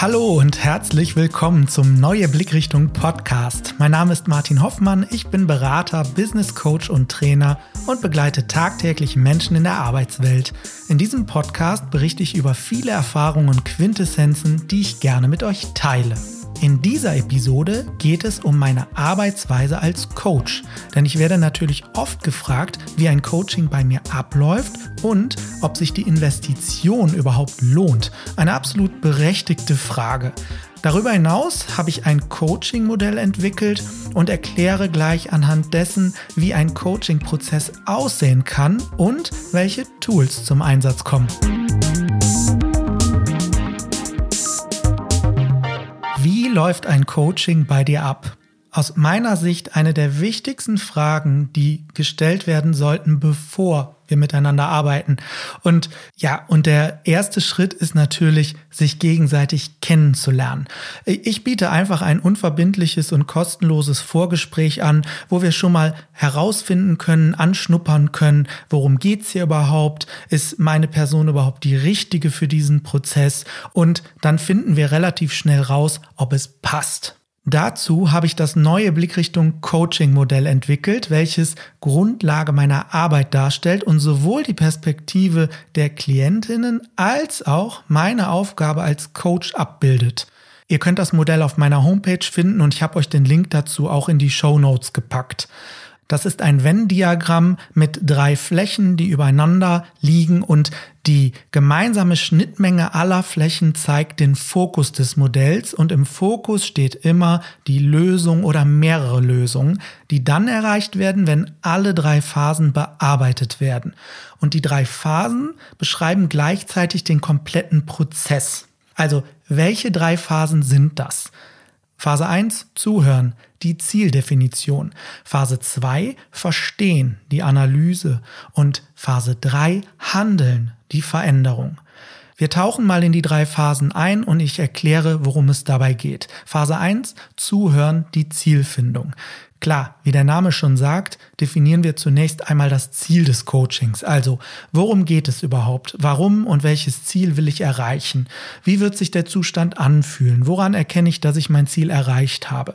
Hallo und herzlich willkommen zum Neue Blickrichtung Podcast. Mein Name ist Martin Hoffmann, ich bin Berater, Business Coach und Trainer und begleite tagtäglich Menschen in der Arbeitswelt. In diesem Podcast berichte ich über viele Erfahrungen und Quintessenzen, die ich gerne mit euch teile. In dieser Episode geht es um meine Arbeitsweise als Coach, denn ich werde natürlich oft gefragt, wie ein Coaching bei mir abläuft und ob sich die Investition überhaupt lohnt. Eine absolut berechtigte Frage. Darüber hinaus habe ich ein Coaching-Modell entwickelt und erkläre gleich anhand dessen, wie ein Coaching-Prozess aussehen kann und welche Tools zum Einsatz kommen. Läuft ein Coaching bei dir ab? Aus meiner Sicht eine der wichtigsten Fragen, die gestellt werden sollten, bevor wir miteinander arbeiten. Und ja, und der erste Schritt ist natürlich, sich gegenseitig kennenzulernen. Ich biete einfach ein unverbindliches und kostenloses Vorgespräch an, wo wir schon mal herausfinden können, anschnuppern können, worum geht's hier überhaupt? Ist meine Person überhaupt die richtige für diesen Prozess? Und dann finden wir relativ schnell raus, ob es passt. Dazu habe ich das neue Blickrichtung Coaching-Modell entwickelt, welches Grundlage meiner Arbeit darstellt und sowohl die Perspektive der Klientinnen als auch meine Aufgabe als Coach abbildet. Ihr könnt das Modell auf meiner Homepage finden und ich habe euch den Link dazu auch in die Show Notes gepackt. Das ist ein Venn-Diagramm mit drei Flächen, die übereinander liegen und die gemeinsame Schnittmenge aller Flächen zeigt den Fokus des Modells und im Fokus steht immer die Lösung oder mehrere Lösungen, die dann erreicht werden, wenn alle drei Phasen bearbeitet werden. Und die drei Phasen beschreiben gleichzeitig den kompletten Prozess. Also, welche drei Phasen sind das? Phase 1 Zuhören, die Zieldefinition. Phase 2 Verstehen, die Analyse. Und Phase 3 Handeln, die Veränderung. Wir tauchen mal in die drei Phasen ein und ich erkläre, worum es dabei geht. Phase 1 Zuhören, die Zielfindung. Klar, wie der Name schon sagt, definieren wir zunächst einmal das Ziel des Coachings. Also, worum geht es überhaupt? Warum und welches Ziel will ich erreichen? Wie wird sich der Zustand anfühlen? Woran erkenne ich, dass ich mein Ziel erreicht habe?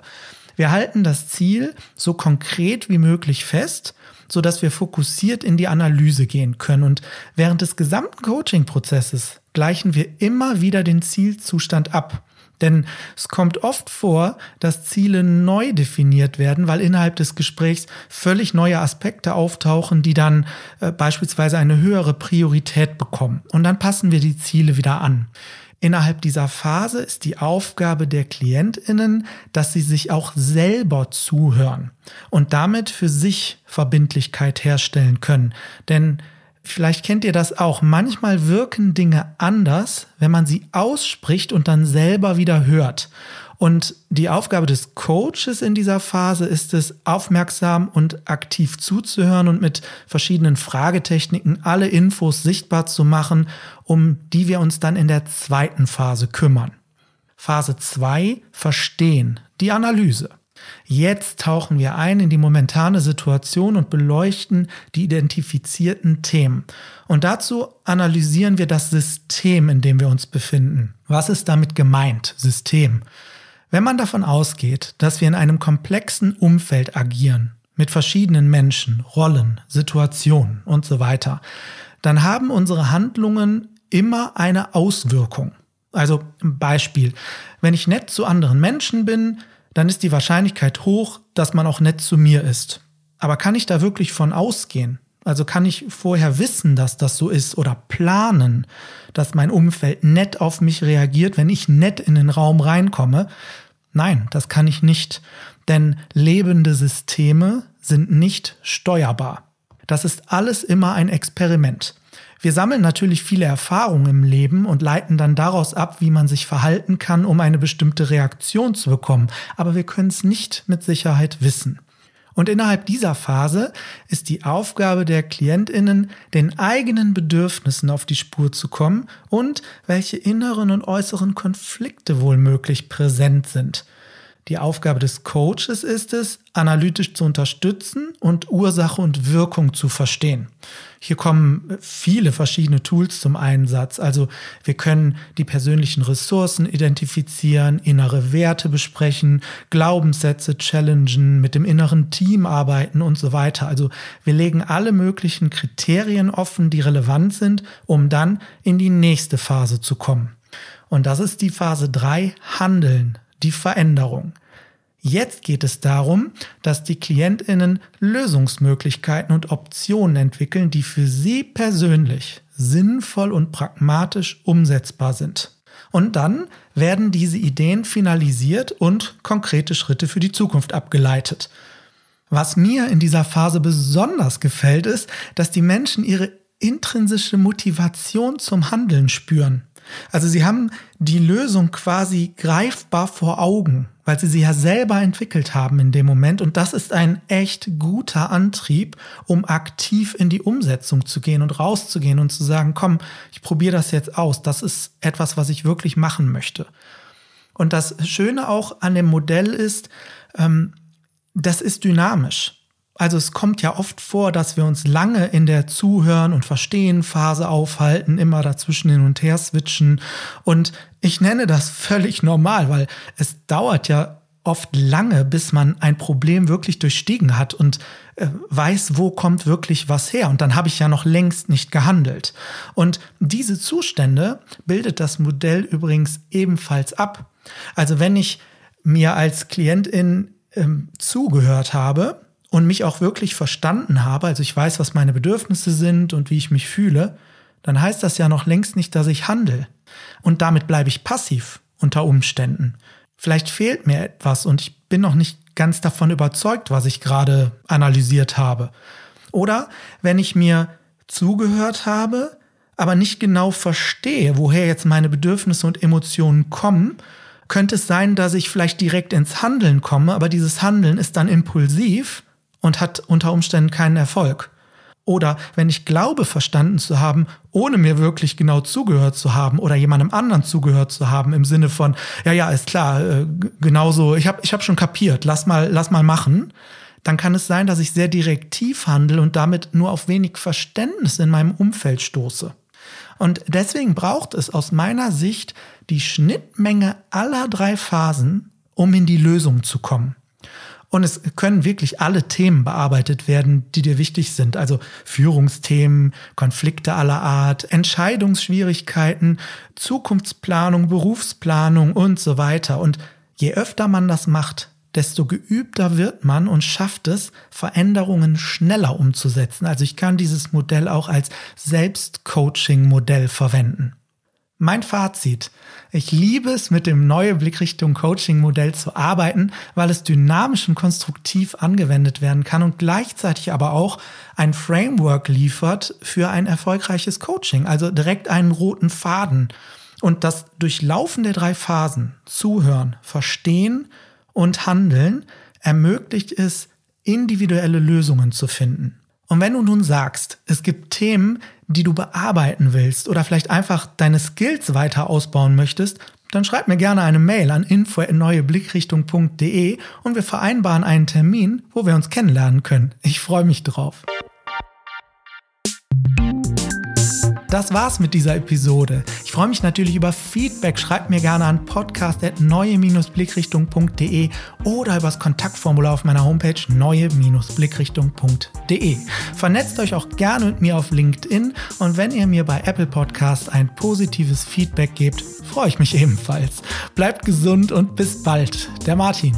Wir halten das Ziel so konkret wie möglich fest, so dass wir fokussiert in die Analyse gehen können. Und während des gesamten Coaching-Prozesses gleichen wir immer wieder den Zielzustand ab. Denn es kommt oft vor, dass Ziele neu definiert werden, weil innerhalb des Gesprächs völlig neue Aspekte auftauchen, die dann äh, beispielsweise eine höhere Priorität bekommen. Und dann passen wir die Ziele wieder an. Innerhalb dieser Phase ist die Aufgabe der Klientinnen, dass sie sich auch selber zuhören und damit für sich Verbindlichkeit herstellen können. Denn Vielleicht kennt ihr das auch. Manchmal wirken Dinge anders, wenn man sie ausspricht und dann selber wieder hört. Und die Aufgabe des Coaches in dieser Phase ist es, aufmerksam und aktiv zuzuhören und mit verschiedenen Fragetechniken alle Infos sichtbar zu machen, um die wir uns dann in der zweiten Phase kümmern. Phase 2, Verstehen, die Analyse. Jetzt tauchen wir ein in die momentane Situation und beleuchten die identifizierten Themen. Und dazu analysieren wir das System, in dem wir uns befinden. Was ist damit gemeint, System? Wenn man davon ausgeht, dass wir in einem komplexen Umfeld agieren, mit verschiedenen Menschen, Rollen, Situationen und so weiter, dann haben unsere Handlungen immer eine Auswirkung. Also Beispiel, wenn ich nett zu anderen Menschen bin, dann ist die Wahrscheinlichkeit hoch, dass man auch nett zu mir ist. Aber kann ich da wirklich von ausgehen? Also kann ich vorher wissen, dass das so ist oder planen, dass mein Umfeld nett auf mich reagiert, wenn ich nett in den Raum reinkomme? Nein, das kann ich nicht, denn lebende Systeme sind nicht steuerbar. Das ist alles immer ein Experiment. Wir sammeln natürlich viele Erfahrungen im Leben und leiten dann daraus ab, wie man sich verhalten kann, um eine bestimmte Reaktion zu bekommen. Aber wir können es nicht mit Sicherheit wissen. Und innerhalb dieser Phase ist die Aufgabe der Klientinnen, den eigenen Bedürfnissen auf die Spur zu kommen und welche inneren und äußeren Konflikte wohl möglich präsent sind. Die Aufgabe des Coaches ist es, analytisch zu unterstützen und Ursache und Wirkung zu verstehen. Hier kommen viele verschiedene Tools zum Einsatz. Also wir können die persönlichen Ressourcen identifizieren, innere Werte besprechen, Glaubenssätze challengen, mit dem inneren Team arbeiten und so weiter. Also wir legen alle möglichen Kriterien offen, die relevant sind, um dann in die nächste Phase zu kommen. Und das ist die Phase 3, Handeln die Veränderung. Jetzt geht es darum, dass die Klientinnen Lösungsmöglichkeiten und Optionen entwickeln, die für sie persönlich sinnvoll und pragmatisch umsetzbar sind. Und dann werden diese Ideen finalisiert und konkrete Schritte für die Zukunft abgeleitet. Was mir in dieser Phase besonders gefällt, ist, dass die Menschen ihre intrinsische Motivation zum Handeln spüren. Also sie haben die Lösung quasi greifbar vor Augen, weil sie sie ja selber entwickelt haben in dem Moment. Und das ist ein echt guter Antrieb, um aktiv in die Umsetzung zu gehen und rauszugehen und zu sagen, komm, ich probiere das jetzt aus. Das ist etwas, was ich wirklich machen möchte. Und das Schöne auch an dem Modell ist, ähm, das ist dynamisch. Also es kommt ja oft vor, dass wir uns lange in der Zuhören und Verstehen Phase aufhalten, immer dazwischen hin und her switchen. Und ich nenne das völlig normal, weil es dauert ja oft lange, bis man ein Problem wirklich durchstiegen hat und äh, weiß, wo kommt wirklich was her. Und dann habe ich ja noch längst nicht gehandelt. Und diese Zustände bildet das Modell übrigens ebenfalls ab. Also wenn ich mir als Klientin ähm, zugehört habe, und mich auch wirklich verstanden habe, also ich weiß, was meine Bedürfnisse sind und wie ich mich fühle, dann heißt das ja noch längst nicht, dass ich handle. Und damit bleibe ich passiv unter Umständen. Vielleicht fehlt mir etwas und ich bin noch nicht ganz davon überzeugt, was ich gerade analysiert habe. Oder wenn ich mir zugehört habe, aber nicht genau verstehe, woher jetzt meine Bedürfnisse und Emotionen kommen, könnte es sein, dass ich vielleicht direkt ins Handeln komme, aber dieses Handeln ist dann impulsiv und hat unter Umständen keinen Erfolg. Oder wenn ich glaube, verstanden zu haben, ohne mir wirklich genau zugehört zu haben oder jemandem anderen zugehört zu haben, im Sinne von, ja, ja, ist klar, äh, genauso, ich habe ich hab schon kapiert, lass mal, lass mal machen, dann kann es sein, dass ich sehr direktiv handle und damit nur auf wenig Verständnis in meinem Umfeld stoße. Und deswegen braucht es aus meiner Sicht die Schnittmenge aller drei Phasen, um in die Lösung zu kommen. Und es können wirklich alle Themen bearbeitet werden, die dir wichtig sind. Also Führungsthemen, Konflikte aller Art, Entscheidungsschwierigkeiten, Zukunftsplanung, Berufsplanung und so weiter. Und je öfter man das macht, desto geübter wird man und schafft es, Veränderungen schneller umzusetzen. Also ich kann dieses Modell auch als Selbstcoaching-Modell verwenden. Mein Fazit. Ich liebe es, mit dem neue Blickrichtung Coaching Modell zu arbeiten, weil es dynamisch und konstruktiv angewendet werden kann und gleichzeitig aber auch ein Framework liefert für ein erfolgreiches Coaching, also direkt einen roten Faden. Und das Durchlaufen der drei Phasen, Zuhören, Verstehen und Handeln, ermöglicht es, individuelle Lösungen zu finden. Und wenn du nun sagst, es gibt Themen, die du bearbeiten willst oder vielleicht einfach deine Skills weiter ausbauen möchtest, dann schreib mir gerne eine Mail an info@neueblickrichtung.de und wir vereinbaren einen Termin, wo wir uns kennenlernen können. Ich freue mich drauf. Das war's mit dieser Episode. Ich freue mich natürlich über Feedback. Schreibt mir gerne an podcast.neue-blickrichtung.de oder übers Kontaktformular auf meiner Homepage neue-blickrichtung.de. Vernetzt euch auch gerne mit mir auf LinkedIn und wenn ihr mir bei Apple Podcast ein positives Feedback gebt, freue ich mich ebenfalls. Bleibt gesund und bis bald. Der Martin.